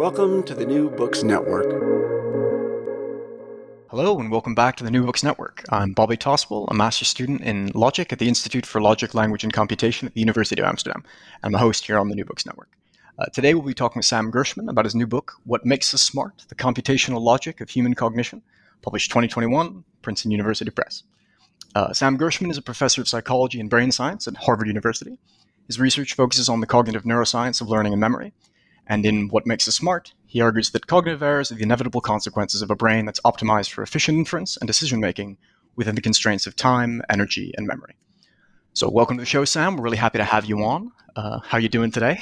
Welcome to the New Books Network. Hello, and welcome back to the New Books Network. I'm Bobby Tospel, a master's student in logic at the Institute for Logic, Language, and Computation at the University of Amsterdam. I'm a host here on the New Books Network. Uh, today, we'll be talking with Sam Gershman about his new book, What Makes Us Smart The Computational Logic of Human Cognition, published 2021, Princeton University Press. Uh, Sam Gershman is a professor of psychology and brain science at Harvard University. His research focuses on the cognitive neuroscience of learning and memory. And in What Makes Us Smart, he argues that cognitive errors are the inevitable consequences of a brain that's optimized for efficient inference and decision making within the constraints of time, energy, and memory. So, welcome to the show, Sam. We're really happy to have you on. Uh, how are you doing today?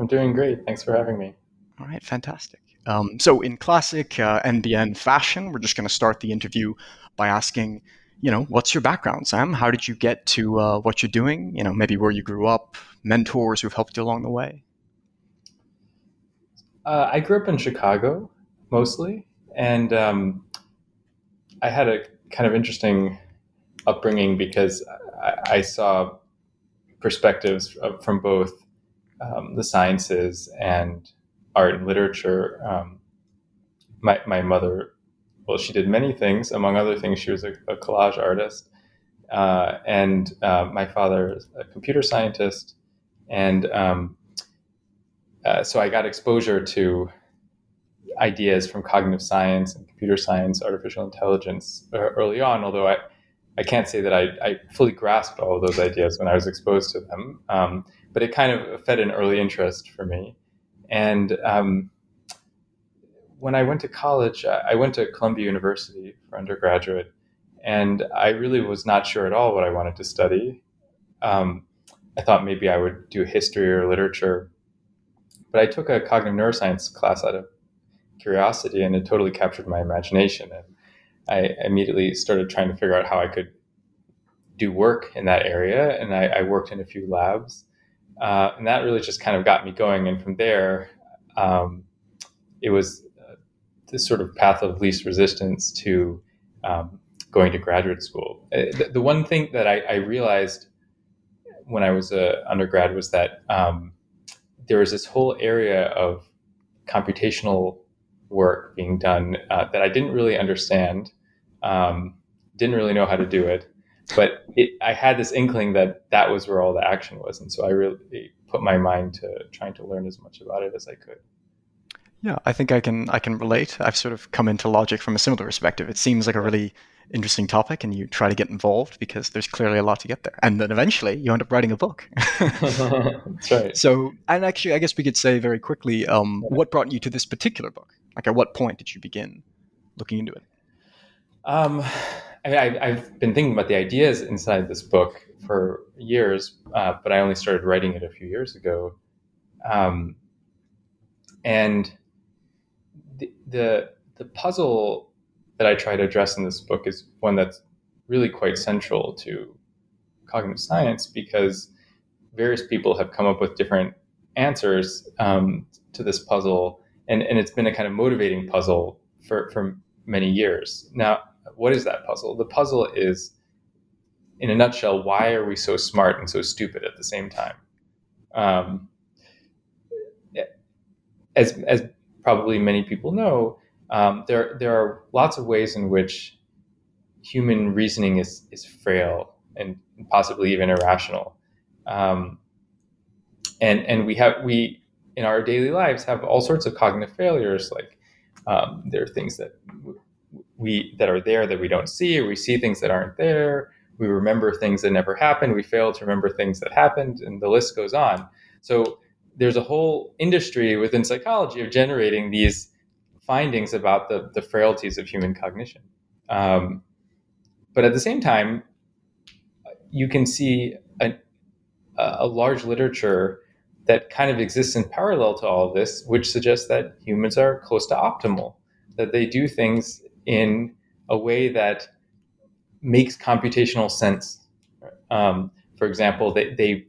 I'm doing great. Thanks for having me. All right, fantastic. Um, so, in classic uh, NBN fashion, we're just going to start the interview by asking, you know, what's your background, Sam? How did you get to uh, what you're doing? You know, maybe where you grew up, mentors who've helped you along the way. Uh, I grew up in Chicago mostly, and um, I had a kind of interesting upbringing because I, I saw perspectives from both um, the sciences and art and literature. Um, my, my mother, well, she did many things. Among other things, she was a, a collage artist. Uh, and uh, my father is a computer scientist. And um, uh, so I got exposure to ideas from cognitive science and computer science, artificial intelligence uh, early on, although I, I can't say that I, I fully grasped all of those ideas when I was exposed to them. Um, but it kind of fed an early interest for me. And um, when I went to college, I went to Columbia University for undergraduate, and I really was not sure at all what I wanted to study. Um, I thought maybe I would do history or literature but I took a cognitive neuroscience class out of curiosity, and it totally captured my imagination. And I immediately started trying to figure out how I could do work in that area. And I, I worked in a few labs, uh, and that really just kind of got me going. And from there, um, it was uh, this sort of path of least resistance to um, going to graduate school. Uh, the, the, one thing that I, I realized when I was an undergrad was that um, there was this whole area of computational work being done uh, that I didn't really understand, um, didn't really know how to do it, but it, I had this inkling that that was where all the action was, and so I really put my mind to trying to learn as much about it as I could. Yeah, I think I can I can relate. I've sort of come into logic from a similar perspective. It seems like a really interesting topic and you try to get involved because there's clearly a lot to get there. And then eventually you end up writing a book. That's right. So, and actually, I guess we could say very quickly um, what brought you to this particular book? Like, at what point did you begin looking into it? Um, I, have been thinking about the ideas inside this book for years, uh, but I only started writing it a few years ago. Um, and the, the the puzzle that I try to address in this book is one that's really quite central to cognitive science because various people have come up with different answers um, to this puzzle, and, and it's been a kind of motivating puzzle for, for many years. Now, what is that puzzle? The puzzle is, in a nutshell, why are we so smart and so stupid at the same time? Um, as, as probably many people know, um, there, there are lots of ways in which human reasoning is, is frail and possibly even irrational. Um, and, and we have, we, in our daily lives, have all sorts of cognitive failures. Like um, there are things that we, that are there that we don't see, or we see things that aren't there. We remember things that never happened. We fail to remember things that happened, and the list goes on. So there's a whole industry within psychology of generating these findings about the, the frailties of human cognition. Um, but at the same time, you can see a, a large literature that kind of exists in parallel to all of this, which suggests that humans are close to optimal, that they do things in a way that makes computational sense. Um, for example, they, they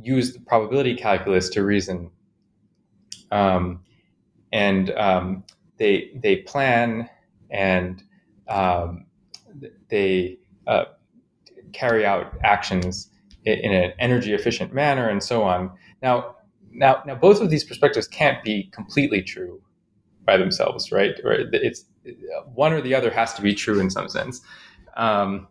use the probability calculus to reason. Um, and um, they they plan and um, they uh, carry out actions in, an energy efficient manner and so on. Now, now, now, both of these perspectives can't be completely true by themselves, right? Right? It's one or the other has to be true in some sense. Um,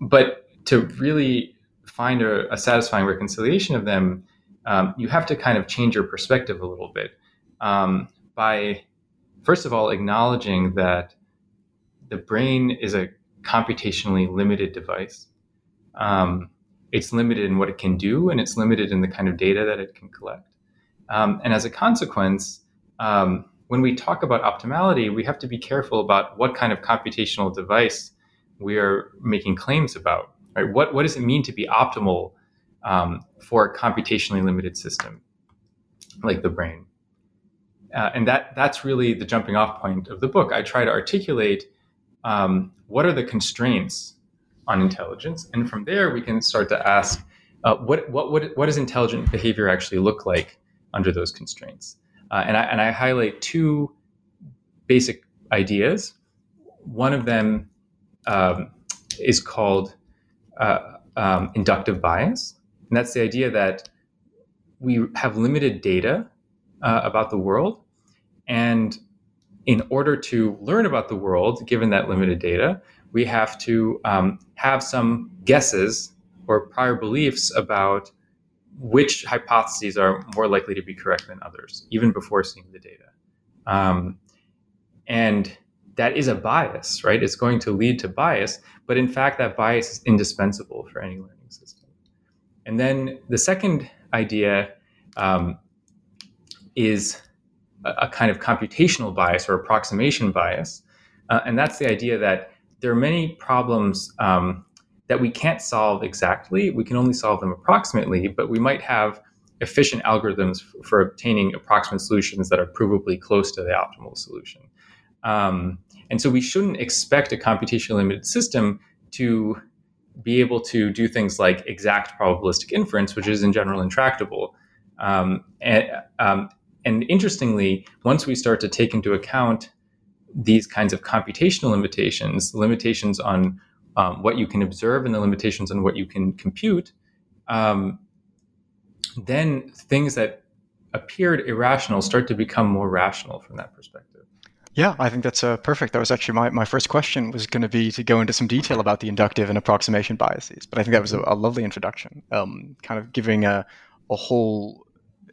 but to really find a, a, satisfying reconciliation of them, um, you have to kind of change your perspective a little bit um, by first of all, acknowledging that the brain is a computationally limited device. Um, it's limited in what it can do, and it's limited in the kind of data that it can collect. Um, and as a consequence, um, when we talk about optimality, we have to be careful about what kind of computational device we are making claims about. Right? What, what does it mean to be optimal um, for a computationally limited system like the brain? Uh, and that that's really the jumping off point of the book. I try to articulate um, what are the constraints on intelligence, and from there we can start to ask uh, what, what what what does intelligent behavior actually look like under those constraints. Uh, and I and I highlight two basic ideas. One of them um, is called uh, um, inductive bias, and that's the idea that we have limited data uh, about the world, and in order to learn about the world, given that limited data, we have to um, have some guesses or prior beliefs about which hypotheses are more likely to be correct than others, even before seeing the data. Um, and that is a bias, right? It's going to lead to bias, but in fact, that bias is indispensable for any learning system. And then the second idea um, is a, kind of computational bias or approximation bias. Uh, and that's the idea that there are many problems um, that we can't solve exactly. We can only solve them approximately, but we might have efficient algorithms for, for obtaining approximate solutions that are provably close to the optimal solution. Um, and so we shouldn't expect a computationally limited system to be able to do things like exact probabilistic inference, which is in general intractable. Um, and, um, and interestingly, once we start to take into account these kinds of computational limitations, limitations on um, what you can observe and the limitations on what you can compute, um, then things that appeared irrational start to become more rational from that perspective. Yeah, I think that's uh, perfect. That was actually my, my first question was going to be to go into some detail about the inductive and approximation biases. But I think that was a, a lovely introduction, um, kind of giving a, a whole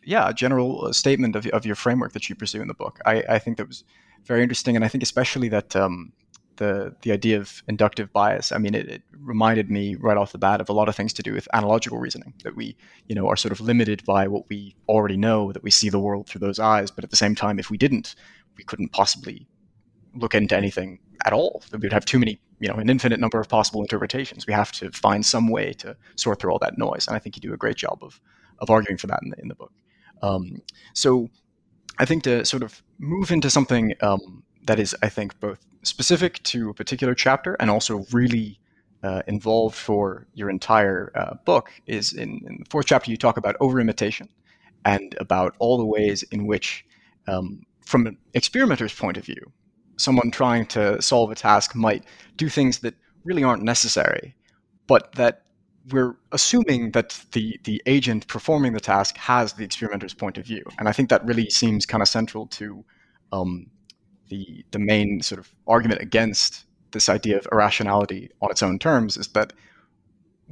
yeah, a general uh, statement of, of your framework that you pursue in the book. I, I think that was very interesting, and I think especially that um, the the idea of inductive bias. I mean, it, it, reminded me right off the bat of a lot of things to do with analogical reasoning. That we, you know, are sort of limited by what we already know. That we see the world through those eyes, but at the same time, if we didn't, we couldn't possibly look into anything at all. We would have too many, you know, an infinite number of possible interpretations. We have to find some way to sort through all that noise, and I think you do a great job of of arguing for that in the, in the book. Um, so I think to sort of move into something um, that is, I think, both specific to a particular chapter and also really uh, involved for your entire uh, book is in, in, the fourth chapter you talk about over imitation and about all the ways in which um, from an experimenter's point of view, someone trying to solve a task might do things that really aren't necessary, but that we're assuming that the the agent performing the task has the experimenter's point of view, and I think that really seems kind of central to um, the the main sort of argument against this idea of irrationality on its own terms is that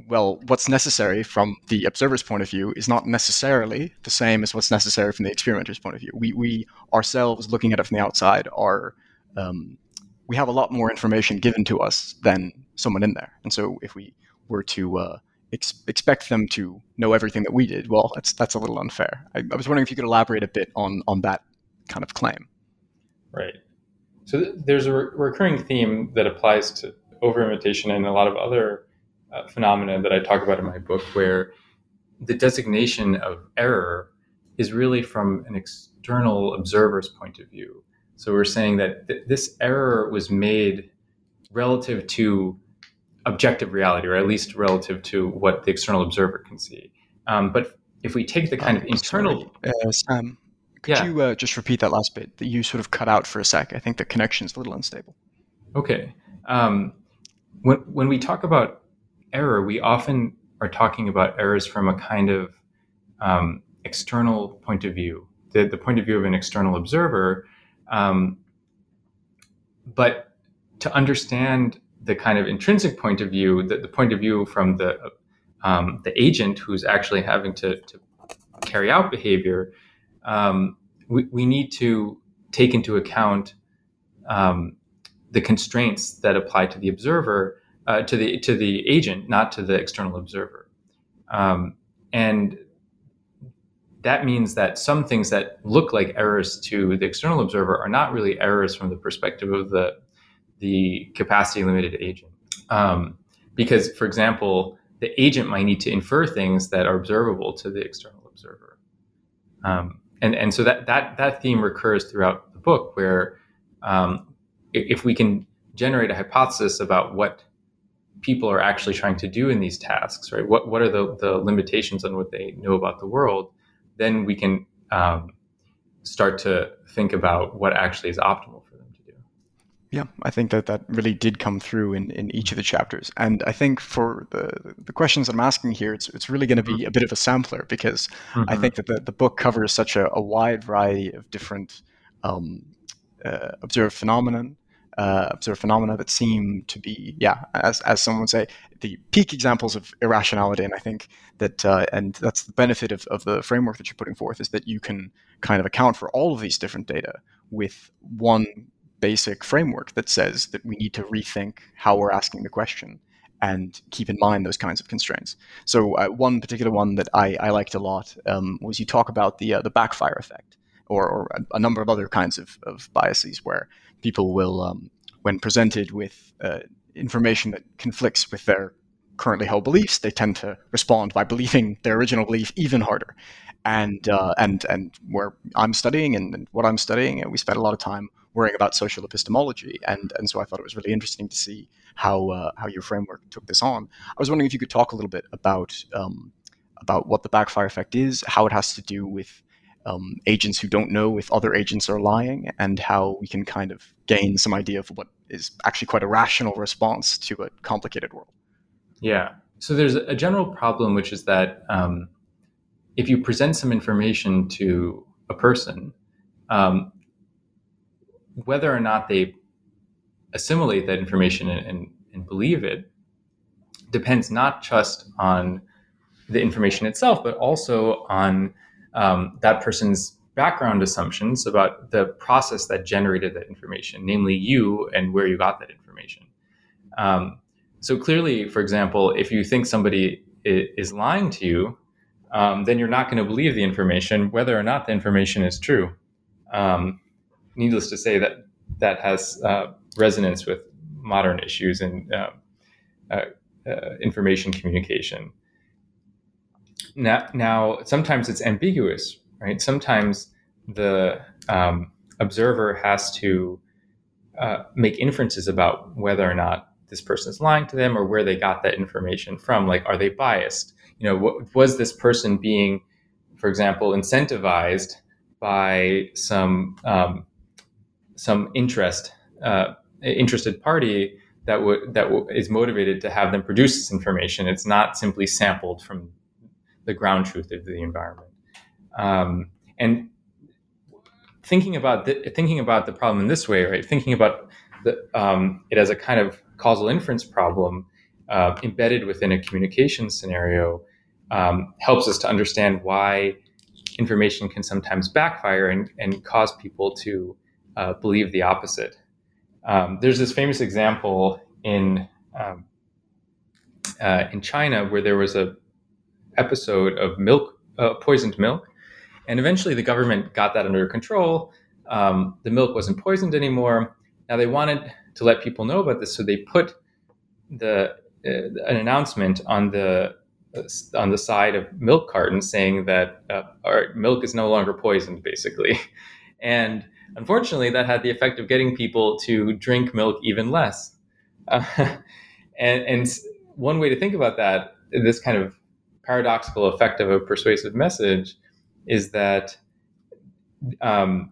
well, what's necessary from the observer's point of view is not necessarily the same as what's necessary from the experimenter's point of view. We we ourselves looking at it from the outside are um, we have a lot more information given to us than someone in there, and so if we were to uh, ex- expect them to know everything that we did, well, that's that's a little unfair. I, I, was wondering if you could elaborate a bit on on that kind of claim. Right. So th- there's a re- recurring theme that applies to over-imitation and a lot of other uh, phenomena that I talk about in my book, where the designation of error is really from an external observer's point of view. So we're saying that th- this error was made relative to objective reality, or at least relative to what the external observer can see. Um, but if we take the kind of internal, uh, Sam, could yeah. you uh, just repeat that last bit that you sort of cut out for a sec? I think the connection is a little unstable. Okay. Um, when when we talk about error, we often are talking about errors from a kind of um, external point of view, the, the point of view of an external observer. Um, but to understand the kind of intrinsic point of view, the, the point of view from the um, the agent who's actually having to, to carry out behavior, um, we, we need to take into account um, the constraints that apply to the observer, uh, to the to the agent, not to the external observer. Um, and that means that some things that look like errors to the external observer are not really errors from the perspective of the the capacity limited agent. Um, because, for example, the agent might need to infer things that are observable to the external observer. Um, and, and so that, that, that theme recurs throughout the book, where um, if we can generate a hypothesis about what people are actually trying to do in these tasks, right? What, what are the, the limitations on what they know about the world? Then we can um, start to think about what actually is optimal yeah, I think that that really did come through in, in each of the chapters. And I think for the, the questions I'm asking here, it's, it's really going to be mm-hmm. a bit of a sampler because mm-hmm. I think that the, the book covers such a, a wide variety of different um, uh, observed phenomenon, uh, observed phenomena that seem to be, yeah, as, as someone would say, the peak examples of irrationality. And I think that, uh, and that's the benefit of, of the framework that you're putting forth is that you can kind of account for all of these different data with one basic framework that says that we need to rethink how we're asking the question and keep in mind those kinds of constraints. So uh, one particular one that I, I liked a lot um, was you talk about the uh, the backfire effect, or, or, a number of other kinds of, of biases where people will, um, when presented with uh, information that conflicts with their currently held beliefs, they tend to respond by believing their original belief even harder. And uh, and and where I'm studying and, and what I'm studying, we spent a lot of time worrying about social epistemology, and and so I thought it was really interesting to see how uh, how your framework took this on. I was wondering if you could talk a little bit about um, about what the backfire effect is, how it has to do with um, agents who don't know if other agents are lying, and how we can kind of gain some idea of what is actually quite a rational response to a complicated world. Yeah. So there's a general problem, which is that um, if you present some information to a person, um, whether or not they assimilate that information and, and, and believe it depends not just on the information itself, but also on um, that person's background assumptions about the process that generated that information, namely you and where you got that information. Um, so clearly, for example, if you think somebody is lying to you, um, then you're not going to believe the information, whether or not the information is true. Um, needless to say, that that has uh, resonance with modern issues in uh, uh, uh, information communication. Now, now, sometimes it's ambiguous, right? Sometimes the um, observer has to uh, make inferences about whether or not this person is lying to them or where they got that information from. Like, are they biased? You know, was this person being, for example, incentivized by some um, some interest uh, interested party that would that w- is motivated to have them produce this information. It's not simply sampled from the ground truth of the environment. Um, and thinking about the, thinking about the problem in this way, right? Thinking about the, um, it as a kind of causal inference problem uh, embedded within a communication scenario um, helps us to understand why information can sometimes backfire and, and cause people to uh, believe the opposite. Um, there's this famous example in um, uh, in China where there was a episode of milk uh, poisoned milk, and eventually the government got that under control. Um, the milk wasn't poisoned anymore. Now they wanted to let people know about this, so they put the uh, an announcement on the uh, on the side of milk cartons saying that uh, our milk is no longer poisoned, basically. And unfortunately, that had the effect of getting people to drink milk even less. Uh, and, and one way to think about that, this kind of paradoxical effect of a persuasive message, is that um,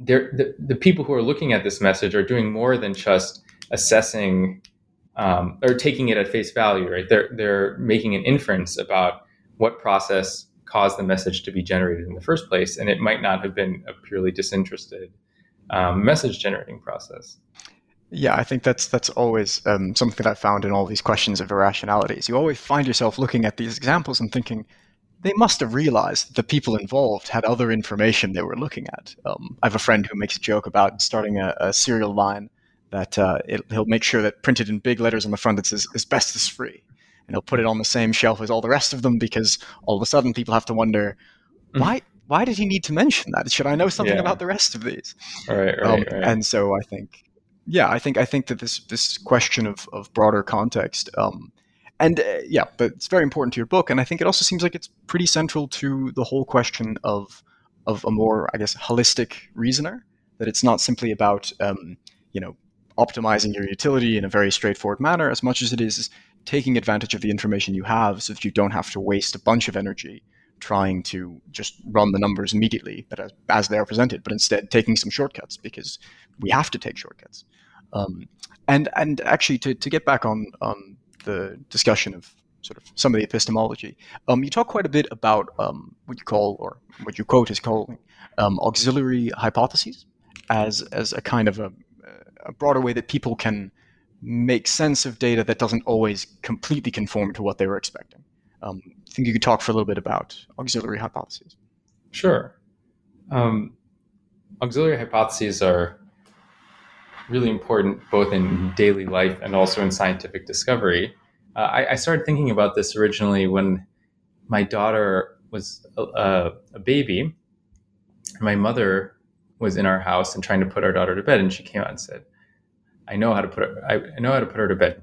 the, the people who are looking at this message are doing more than just assessing um, or taking it at face value, right? They're they're making an inference about what process caused the message to be generated in the first place, and it might not have been a purely disinterested um, message generating process. Yeah, I think that's that's always um, something that I found in all these questions of irrationalities. You always find yourself looking at these examples and thinking, they must have realized the people involved had other information they were looking at. Um, I have a friend who makes a joke about starting a, a cereal line that uh, it, he'll make sure that printed in big letters on the front that says asbestos free. And he'll put it on the same shelf as all the rest of them because all of a sudden people have to wonder mm. why why did he need to mention that? Should I know something yeah. about the rest of these? Right, right, um, right. And so I think, yeah, I think I think that this this question of, of broader context, um, and uh, yeah, but it's very important to your book, and I think it also seems like it's pretty central to the whole question of of a more, I guess, holistic reasoner. That it's not simply about um, you know optimizing your utility in a very straightforward manner as much as it is taking advantage of the information you have so that you don't have to waste a bunch of energy trying to just run the numbers immediately but as, as they are presented but instead taking some shortcuts because we have to take shortcuts. Um, and and actually to, to get back on on the discussion of sort of some of the epistemology um, you talk quite a bit about um, what you call or what you quote as calling um, auxiliary hypotheses as as a kind of a a broader way that people can make sense of data that doesn't always completely conform to what they were expecting. Um, I think you could talk for a little bit about auxiliary hypotheses. Sure. Um, auxiliary hypotheses are really important both in mm-hmm. daily life and also in scientific discovery. Uh, I, I, started thinking about this originally when my daughter was a, a baby. My mother was in our house and trying to put our daughter to bed, and she came out and said, I know how to put her, I know how to put her to bed.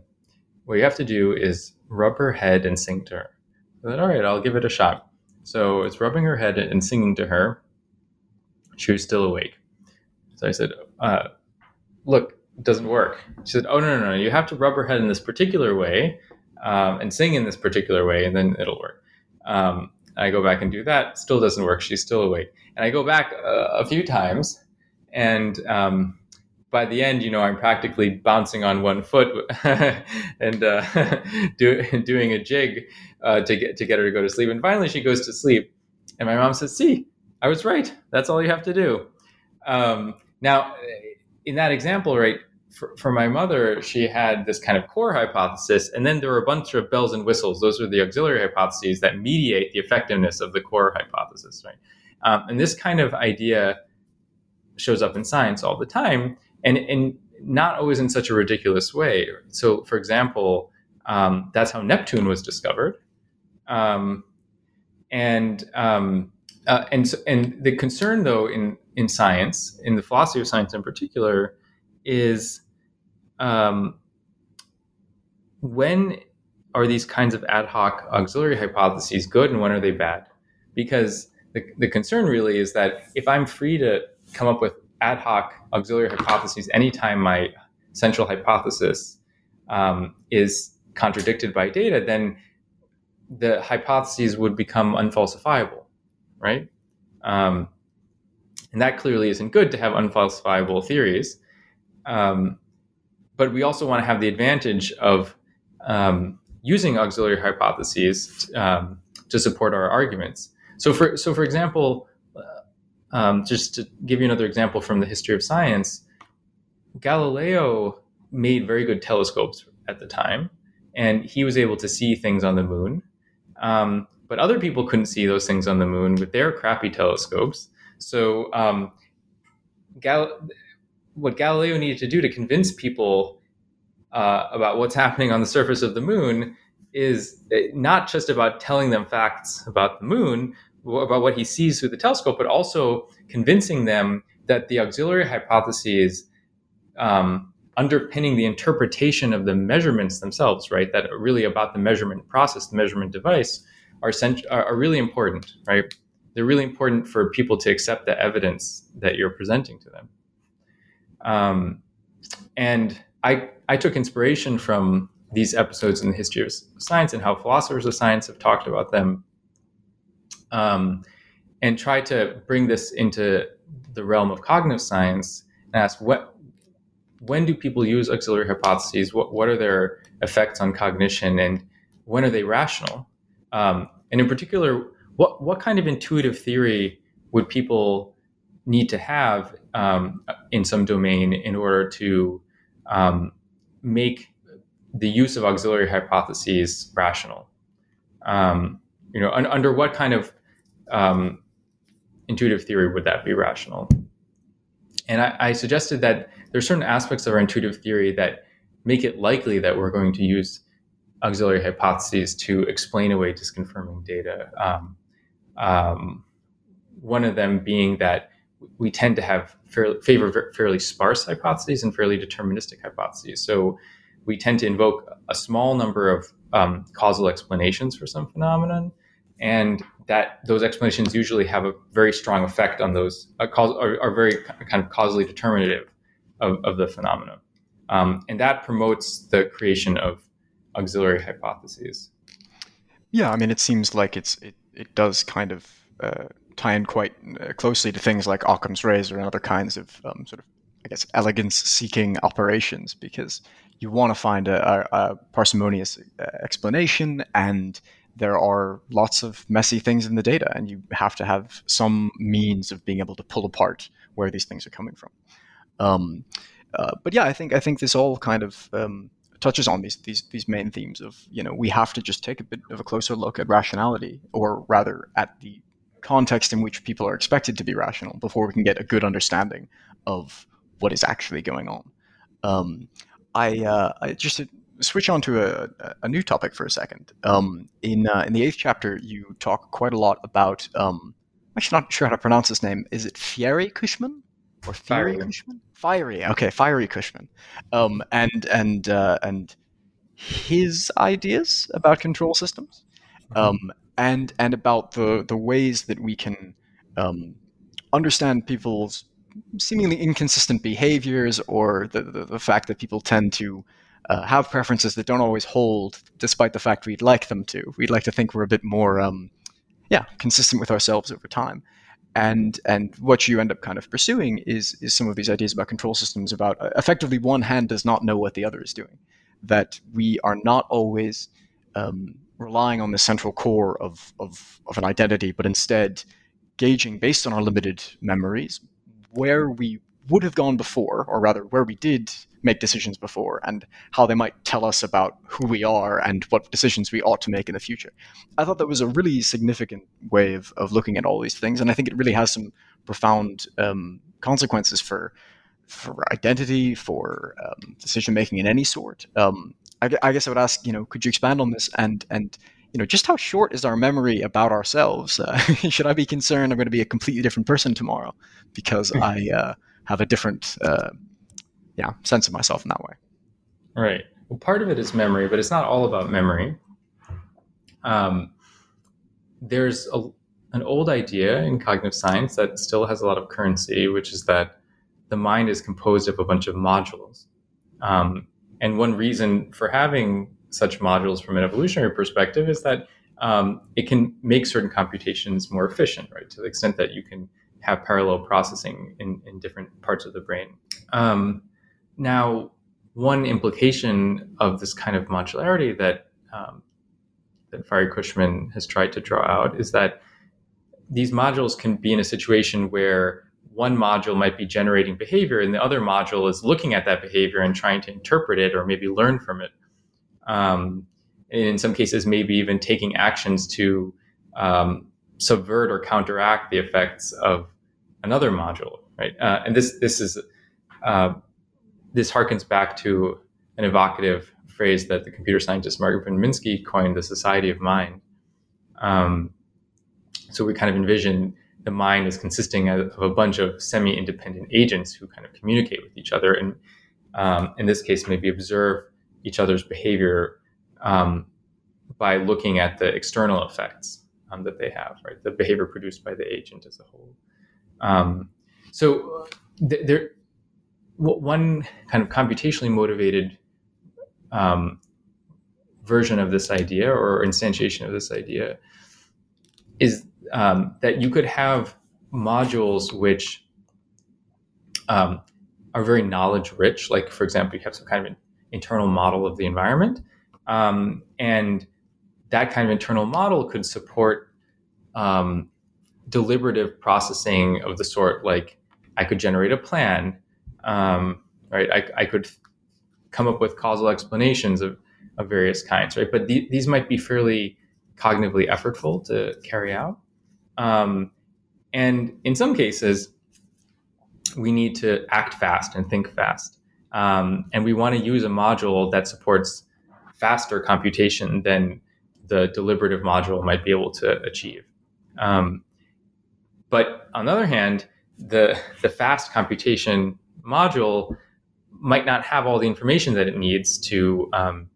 What you have to do is rub her head and sing to her. I said, all right, I'll give it a shot. So it's rubbing her head and singing to her. She was still awake. So I said, uh, look, it doesn't work. She said, oh, no, no, no. You have to rub her head in this particular way um, and sing in this particular way, and then it'll work. Um, I go back and do that. Still doesn't work. She's still awake. And I go back uh, a few times, and um, by the end, you know, I'm practically bouncing on one foot and uh, do, doing a jig uh, to get to get her to go to sleep. And finally, she goes to sleep, and my mom says, "See, I was right. That's all you have to do." Um, now, in that example, right, for, for, my mother, she had this kind of core hypothesis, and then there were a bunch of bells and whistles. Those are the auxiliary hypotheses that mediate the effectiveness of the core hypothesis, right? Um, and this kind of idea shows up in science all the time and and not always in such a ridiculous way. So, for example, um, that's how Neptune was discovered, um, and um, uh, and and the concern though in in science, in the philosophy of science in particular, is um, when are these kinds of ad hoc auxiliary hypotheses good and when are they bad? Because the, the concern really is that if I'm free to come up with ad hoc auxiliary hypotheses anytime my central hypothesis um, is contradicted by data, then the hypotheses would become unfalsifiable, right? Um, and that clearly isn't good to have unfalsifiable theories. Um, but we also want to have the advantage of um, using auxiliary hypotheses um, to support our arguments. So, for so for example, um, just to give you another example from the history of science, Galileo made very good telescopes at the time, and he was able to see things on the moon. Um, but other people couldn't see those things on the moon with their crappy telescopes. So, um, Gal- what Galileo needed to do to convince people uh, about what's happening on the surface of the moon is uh, not just about telling them facts about the moon, about what he sees through the telescope, but also convincing them that the auxiliary hypotheses um, underpinning the interpretation of the measurements themselves, right, that really about the measurement process, the measurement device, are, cent- are really important, right? They're really important for people to accept the evidence that you're presenting to them. Um, and I, I took inspiration from these episodes in the history of science and how philosophers of science have talked about them, um, and try to bring this into the realm of cognitive science and ask what when do people use auxiliary hypotheses? What what are their effects on cognition, and when are they rational? Um, and in particular, what what kind of intuitive theory would people need to have um, in some domain in order to um, make the use of auxiliary hypotheses rational? Um, you know, un- under what kind of um, intuitive theory would that be rational? And I, I suggested that there are certain aspects of our intuitive theory that make it likely that we're going to use auxiliary hypotheses to explain away disconfirming data. Um, um, one of them being that we tend to have fairly, favor fairly sparse hypotheses and fairly deterministic hypotheses. So we tend to invoke a small number of um, causal explanations for some phenomenon, and that those explanations usually have a very strong effect on those uh, cause, are, are, very kind of causally determinative of, of the phenomenon, um, and that promotes the creation of auxiliary hypotheses. Yeah, I mean, it seems like it's it, it does kind of uh, tie in quite uh, closely to things like Occam's razor and other kinds of um, sort of, I guess, elegance-seeking operations, because you want to find a, a, a parsimonious uh, explanation, and there are lots of messy things in the data, and you have to have some means of being able to pull apart where these things are coming from. Um, uh, but yeah, I think I think this all kind of um, touches on these these these main themes of you know we have to just take a bit of a closer look at rationality, or rather at the context in which people are expected to be rational before we can get a good understanding of what is actually going on. Um, I, uh, I, just switch on to a, a new topic for a second. Um, in uh, in the eighth chapter, you talk quite a lot about. Um, I'm actually not sure how to pronounce his name. Is it Fiery Cushman? or Fiery Cushman? Fiery, okay, Fiery Cushman, um, and and uh, and his ideas about control systems, mm-hmm. um, and and about the the ways that we can um, understand people's seemingly inconsistent behaviors, or the, the, the fact that people tend to uh, have preferences that don't always hold, despite the fact we'd like them to. We'd like to think we're a bit more, um, yeah, consistent with ourselves over time and and what you end up kind of pursuing is is some of these ideas about control systems about uh, effectively one hand does not know what the other is doing that we are not always um, relying on the central core of, of of an identity but instead gauging based on our limited memories where we would have gone before or rather where we did make decisions before and how they might tell us about who we are and what decisions we ought to make in the future. I thought that was a really significant way of, of looking at all these things. And I think it really has some profound um, consequences for for identity, for um, decision making in any sort. Um, I, I, guess I would ask, you know, could you expand on this and and you know just how short is our memory about ourselves? Uh, should I be concerned I'm going to be a completely different person tomorrow because hmm. I uh, have a different uh, yeah sense of myself in that way. Right. Well, part of it is memory, but it's not all about memory. Um, there's a, an old idea in cognitive science that still has a lot of currency, which is that the mind is composed of a bunch of modules. Um, and one reason for having such modules from an evolutionary perspective is that um, it can make certain computations more efficient, right? To the extent that you can have parallel processing in, in different parts of the brain. Um, now, one implication of this kind of modularity that um, that Fiery Cushman has tried to draw out is that these modules can be in a situation where one module might be generating behavior and the other module is looking at that behavior and trying to interpret it or maybe learn from it. Um, and in some cases, maybe even taking actions to um, subvert or counteract the effects of another module, right? Uh, and this this is uh, this harkens back to an evocative phrase that the computer scientist Margaret Minsky coined, the society of mind. Um, so we kind of envision the mind as consisting of a bunch of semi-independent agents who kind of communicate with each other, and um, in this case, maybe observe each other's behavior um, by looking at the external effects um, that they have, right? The behavior produced by the agent as a whole. Um, so th- there, one kind of computationally motivated um, version of this idea or instantiation of this idea is um, that you could have modules which um, are very knowledge rich. Like, for example, you have some kind of an internal model of the environment. Um, and that kind of internal model could support um, deliberative processing of the sort like I could generate a plan, um, right? I, I, could come up with causal explanations of, of various kinds, right? But th- these might be fairly cognitively effortful to carry out. Um, and in some cases, we need to act fast and think fast. Um, and we want to use a module that supports faster computation than the deliberative module might be able to achieve. Um, but on the other hand, the, the fast computation module might not have all the information that it needs to, um,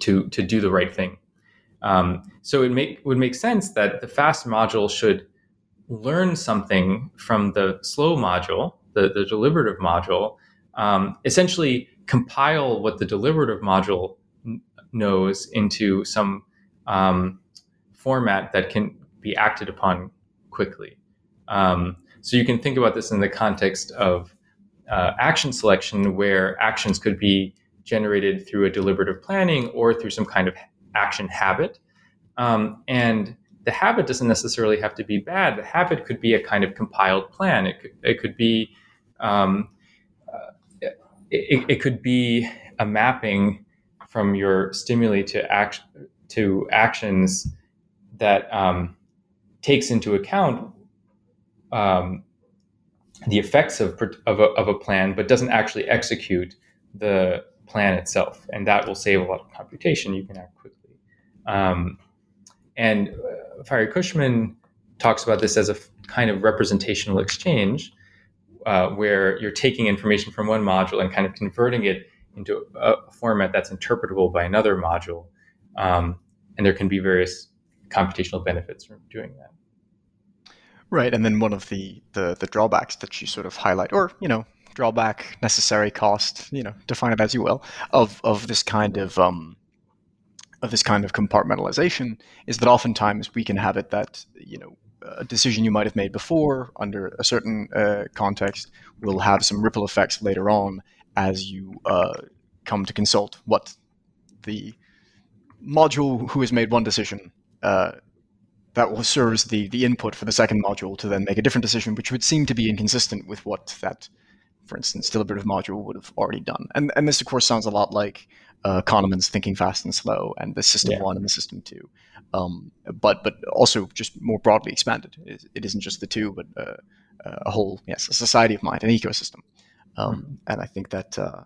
to, to do the right thing. Um, so it make, would make sense that the fast module should learn something from the slow module, the, the deliberative module, um, essentially compile what the deliberative module n- knows into some um, format that can be acted upon quickly. Um, so you can think about this in the context of uh, action selection, where actions could be generated through a deliberative planning or through some kind of action habit. Um, and the habit doesn't necessarily have to be bad. The habit could be a kind of compiled plan. It could, it could be um, uh, it, it, could be a mapping from your stimuli to act to actions that um, takes into account um, the effects of of a, of a plan, but doesn't actually execute the plan itself, and that will save a lot of computation. You can act quickly. Um, and uh, Cushman talks about this as a f- kind of representational exchange, uh, where you're taking information from one module and kind of converting it into a, a format that's interpretable by another module. Um, and there can be various computational benefits from doing that. Right, and then one of the, the the drawbacks that you sort of highlight, or you know, drawback, necessary cost, you know, define it as you will, of of this kind of um, of this kind of compartmentalization is that oftentimes we can have it that you know a decision you might have made before under a certain uh, context will have some ripple effects later on as you uh, come to consult what the module who has made one decision uh, that will serve as the, the input for the second module to then make a different decision, which would seem to be inconsistent with what that, for instance, deliberative module would have already done. And, and this, of course, sounds a lot like uh, Kahneman's Thinking Fast and Slow and the System yeah. 1 and the System 2. Um, but but also just more broadly expanded. It, it isn't just the two, but uh, a whole, yes, a society of mind, an ecosystem. Um, mm-hmm. And I think that, uh,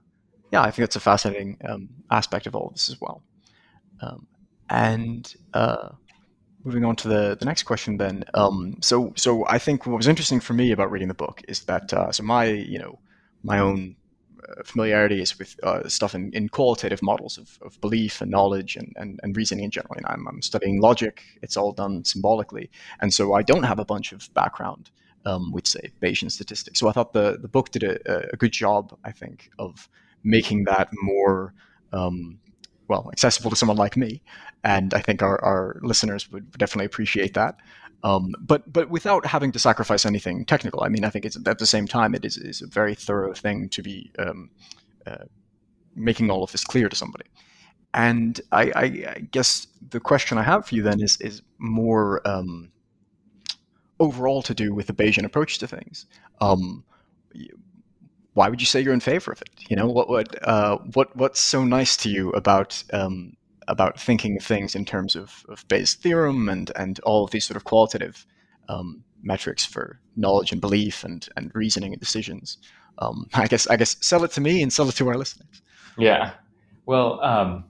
yeah, I think that's a fascinating um, aspect of all of this as well. Um, and uh, moving on to the, the next question then. Um, so so I think what was interesting for me about reading the book is that uh, so my you know my own uh, familiarities with uh, stuff in, in qualitative models of, of belief and knowledge and, and, and reasoning in general. And I'm, I'm studying logic. It's all done symbolically. And so I don't have a bunch of background um, with, say, Bayesian statistics. So I thought the, the book did a, a good job, I think, of making that more, um, well, accessible to someone like me. And I think our, our listeners would definitely appreciate that. Um, but but without having to sacrifice anything technical. I mean, I think it's at the same time it is, is a very thorough thing to be um, uh, making all of this clear to somebody. And I, I, I, guess the question I have for you then is is more um, overall to do with the Bayesian approach to things. Why would you say you're in favor of it? You know, what what uh, what what's so nice to you about um, about thinking of things in terms of, of Bayes' theorem and and all of these sort of qualitative um, metrics for knowledge and belief and and reasoning and decisions. Um, I guess I guess sell it to me and sell it to our listeners. Yeah, well, um,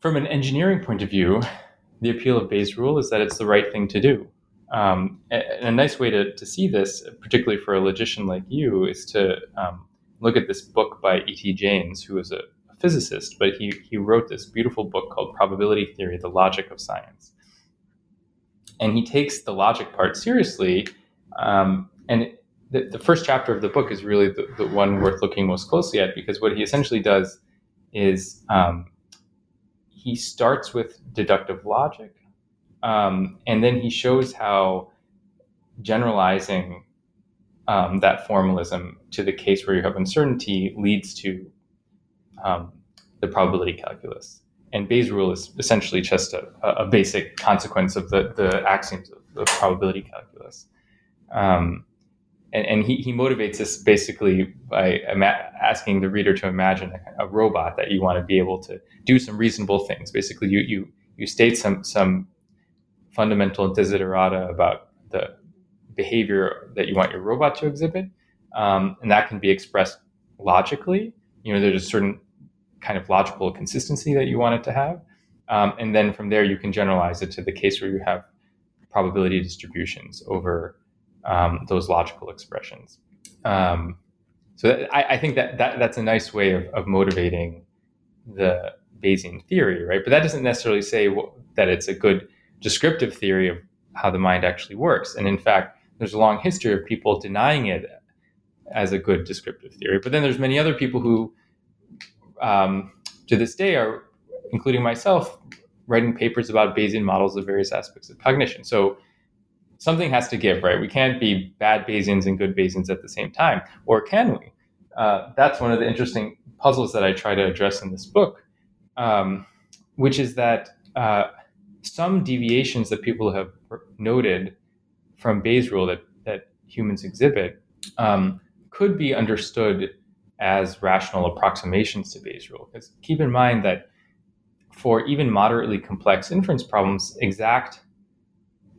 from an engineering point of view, the appeal of Bayes' rule is that it's the right thing to do. Um, and a nice way to, to see this, particularly for a logician like you, is to um, look at this book by E.T. Jaynes, who is a physicist, but he, he wrote this beautiful book called Probability Theory The Logic of Science. And he takes the logic part seriously. Um, and the, the, first chapter of the book is really the, the, one worth looking most closely at because what he essentially does is um, he starts with deductive logic um, and then he shows how generalizing um, that formalism to the case where you have uncertainty leads to um, the probability calculus. And Bayes' rule is essentially just a, a basic consequence of the, the axioms of the probability calculus. Um, and, and he, he motivates this basically by ima- asking the reader to imagine a, a, robot that you want to be able to do some reasonable things. Basically, you, you, you state some, some fundamental desiderata about the behavior that you want your robot to exhibit. Um, and that can be expressed logically. You know, there's a certain kind of logical consistency that you want it to have. Um, and then from there, you can generalize it to the case where you have probability distributions over um, those logical expressions. Um, so that, I, I, think that, that that's a nice way of, of motivating the Bayesian theory, right? But that doesn't necessarily say that it's a good descriptive theory of how the mind actually works. And in fact, there's a long history of people denying it as a good descriptive theory. But then there's many other people who, um, to this day, are, including myself, writing papers about Bayesian models of various aspects of cognition. So something has to give, right? We can't be bad Bayesians and good Bayesians at the same time, or can we? Uh, that's one of the interesting puzzles that I try to address in this book, um, which is that uh, some deviations that people have noted from Bayes' rule that, that humans exhibit um, could be understood as rational approximations to Bayes' rule. Because keep in mind that for even moderately complex inference problems, exact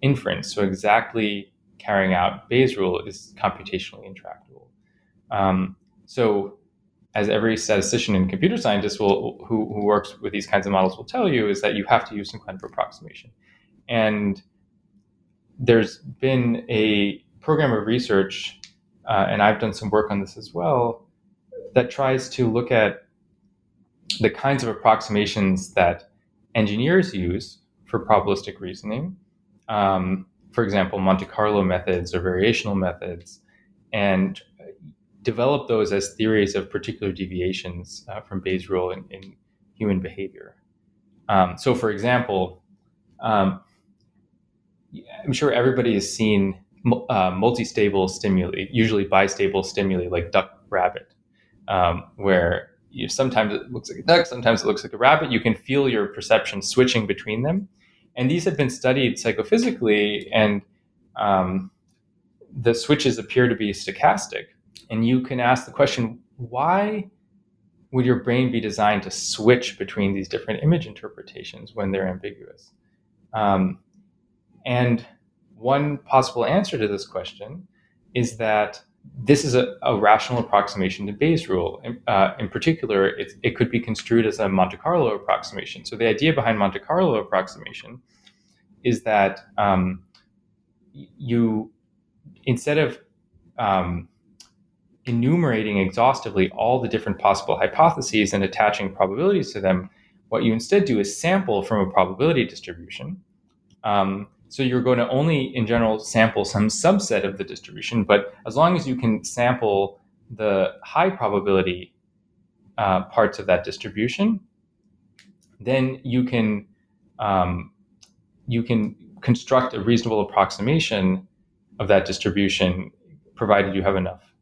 inference, so exactly carrying out Bayes' rule, is computationally intractable. Um, so as every statistician and computer scientist will who, who works with these kinds of models will tell you is that you have to use some kind of approximation. And there's been a program of research uh, and i've done some work on this as well that tries to look at the kinds of approximations that engineers use for probabilistic reasoning. Um, for example monte carlo methods or variational methods. And develop those as theories of particular deviations uh, from Bayes' rule in, in human behavior. Um, so, for example, um, I'm sure everybody has seen uh, multi-stable stimuli, usually bistable stimuli like duck rabbit, um, where you, sometimes it looks like a duck, sometimes it looks like a rabbit. You can feel your perception switching between them, and these have been studied psychophysically, and um, the switches appear to be stochastic and you can ask the question why would your brain be designed to switch between these different image interpretations when they're ambiguous? Um, and one possible answer to this question is that this is a, a rational approximation to Bayes' rule. In, uh, in particular, it, it, could be construed as a Monte Carlo approximation. So the idea behind Monte Carlo approximation is that um, you, instead of um, enumerating exhaustively all the different possible hypotheses and attaching probabilities to them, what you instead do is sample from a probability distribution. Um, so you're going to only, in general, sample some subset of the distribution, but as long as you can sample the high probability uh, parts of that distribution, then you can um, you can construct a reasonable approximation of that distribution, provided you have enough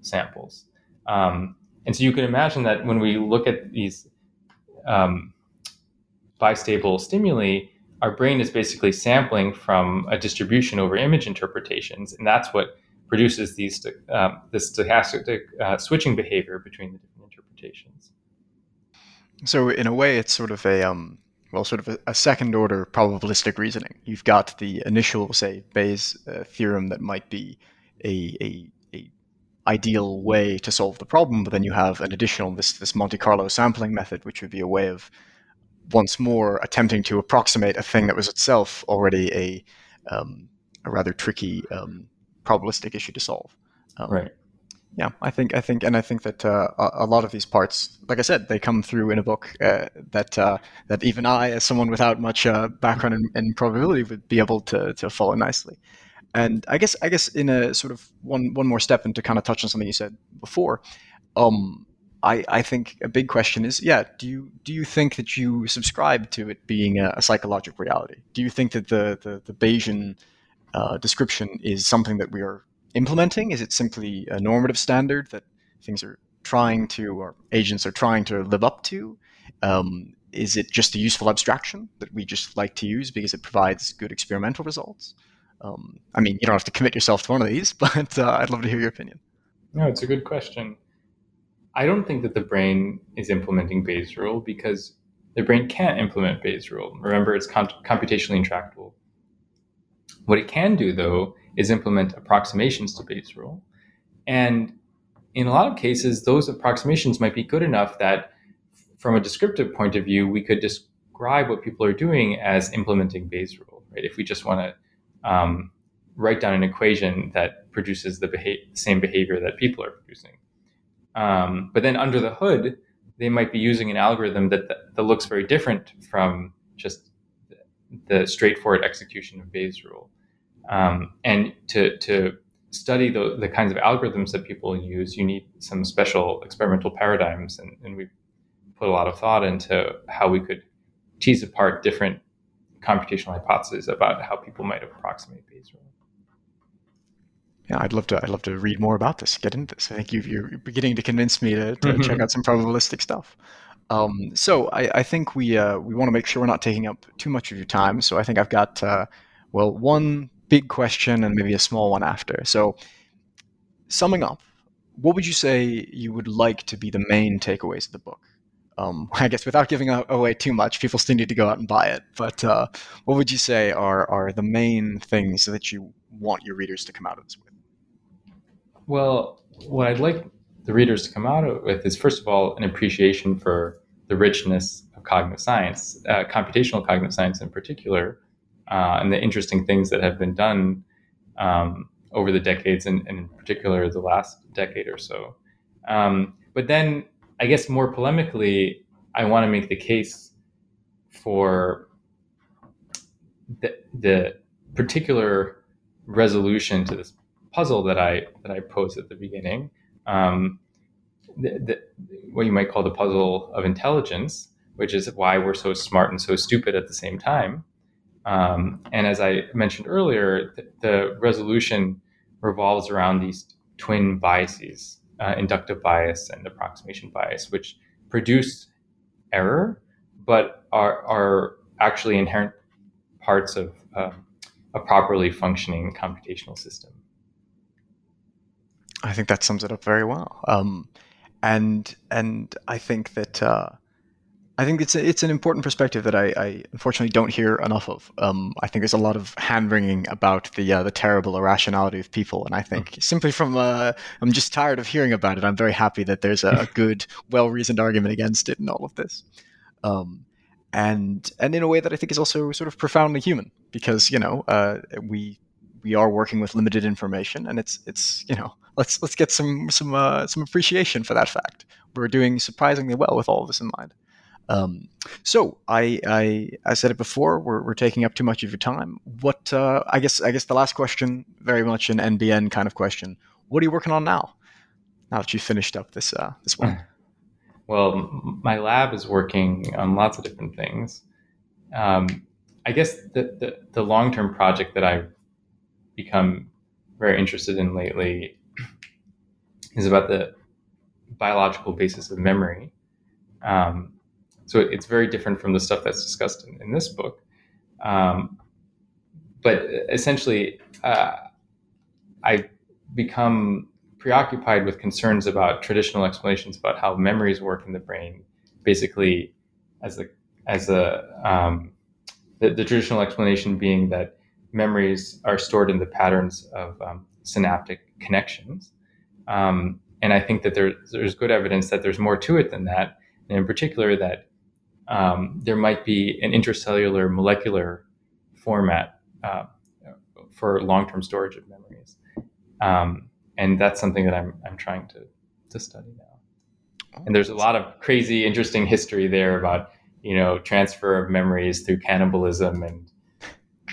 samples. Um, and so you can imagine that when we look at these um, bistable stimuli, our brain is basically sampling from a distribution over image interpretations, and that's what produces these um, this stochastic uh, switching behavior between the different interpretations. So in a way, it's sort of a um, well, sort of a, a, second order probabilistic reasoning. You've got the initial, say, Bayes uh, theorem that might be a, a, a, ideal way to solve the problem, but then you have an additional this this Monte Carlo sampling method, which would be a way of once more attempting to approximate a thing that was itself already a um, a rather tricky um, probabilistic issue to solve. Um, right yeah, I think I think and I think that uh, a, lot of these parts, like I said, they come through in a book uh, that uh, that even I, as someone without much uh, background in, in, probability, would be able to to follow nicely. And I guess I guess in a sort of one one more step and to kind of touch on something you said before, um, I I think a big question is yeah, do you do you think that you subscribe to it being a, a psychological reality? Do you think that the the, the Bayesian uh, description is something that we are implementing? Is it simply a normative standard that things are trying to, or agents are trying to live up to? Um, is it just a useful abstraction that we just like to use because it provides good experimental results? Um, I mean, you don't have to commit yourself to one of these, but uh, I'd love to hear your opinion. No, it's a good question. I don't think that the brain is implementing Bayes' rule because the brain can't implement Bayes' rule. Remember, it's computationally intractable. What it can do, though, is implement approximations to Bayes' rule. And in a lot of cases, those approximations might be good enough that from a descriptive point of view, we could describe what people are doing as implementing Bayes' rule, right? If we just want to um, write down an equation that produces the beha- same behavior that people are producing. Um, but then under the hood, they might be using an algorithm that, that, that looks very different from just the, straightforward execution of Bayes' rule. Um, and to, to study the, the kinds of algorithms that people use, you need some special experimental paradigms. And, and we put a lot of thought into how we could tease apart different computational hypotheses about how people might approximate Bayes' rule. Yeah, I'd love to. I'd love to read more about this. Get into this. I think you are beginning to convince me to, to mm-hmm. check out some probabilistic stuff. Um, so I, I, think we uh, we want to make sure we're not taking up too much of your time. So I think I've got uh, well one big question and maybe a small one after. So, summing up, what would you say you would like to be the main takeaways of the book? Um, I guess without giving away too much, people still need to go out and buy it. But uh, what would you say are, are the main things that you want your readers to come out of this with? Well, what I'd like the readers to come out with is, first of all, an appreciation for the richness of cognitive science, uh, computational cognitive science in particular, uh, and the interesting things that have been done um, over the decades, and, and, in particular the last decade or so. Um, but then, I guess more polemically, I want to make the case for the, the particular resolution to this puzzle that I that I posed at the beginning. Um, the, the, what you might call the puzzle of intelligence, which is why we're so smart and so stupid at the same time. Um, and as I mentioned earlier, the, the, resolution revolves around these twin biases, uh, inductive bias and approximation bias, which produce error, but are, are actually inherent parts of uh, a properly functioning computational system. I think that sums it up very well. Um, and and I think that uh, I think it's a, it's an important perspective that I, I unfortunately don't hear enough of. Um, I think there's a lot of hand wringing about the uh, the terrible irrationality of people, and I think mm. simply from uh, I'm just tired of hearing about it. I'm very happy that there's a, a good, well reasoned argument against it in all of this, um, and and in a way that I think is also sort of profoundly human because you know uh, we we are working with limited information, and it's it's you know let's let's get some some uh, some appreciation for that fact. We're doing surprisingly well with all of this in mind. Um, so I, I, I said it before. We're, we're taking up too much of your time. What uh, I guess I guess the last question, very much an NBN kind of question. What are you working on now? Now that you finished up this uh, this one. Well, my lab is working on lots of different things. Um, I guess the, the, the long term project that I've become very interested in lately is about the biological basis of memory. Um, so it's very different from the stuff that's discussed in, in this book. Um, but essentially, uh, I become preoccupied with concerns about traditional explanations about how memories work in the brain. Basically, as a as a um, the, the, traditional explanation being that memories are stored in the patterns of um, synaptic connections. Um, and I think that there, there's good evidence that there's more to it than that. And in particular, that um, there might be an intercellular molecular format uh, for long-term storage of memories. Um, and that's something that I'm, I'm trying to, to study now. And there's a lot of crazy, interesting history there about, you know, transfer of memories through cannibalism and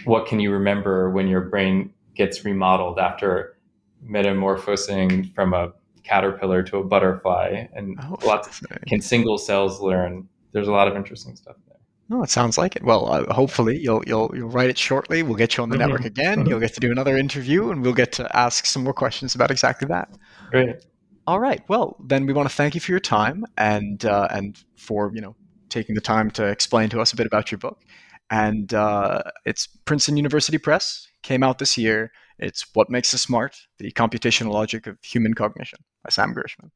what can you remember when your brain gets remodeled after metamorphosing from a caterpillar to a butterfly and oh, lots of, can single cells learn there's a lot of interesting stuff there no, it sounds like it. Well, uh, hopefully you'll you'll you'll write it shortly. We'll get you on the mm-hmm. network again. Mm-hmm. You'll get to do another interview, and we'll get to ask some more questions about exactly that. Great. All right. Well, then we want to thank you for your time and uh, and for you know taking the time to explain to us a bit about your book. And uh, it's Princeton University Press. Came out this year. It's What Makes Us Smart: The Computational Logic of Human Cognition by Sam Gershman.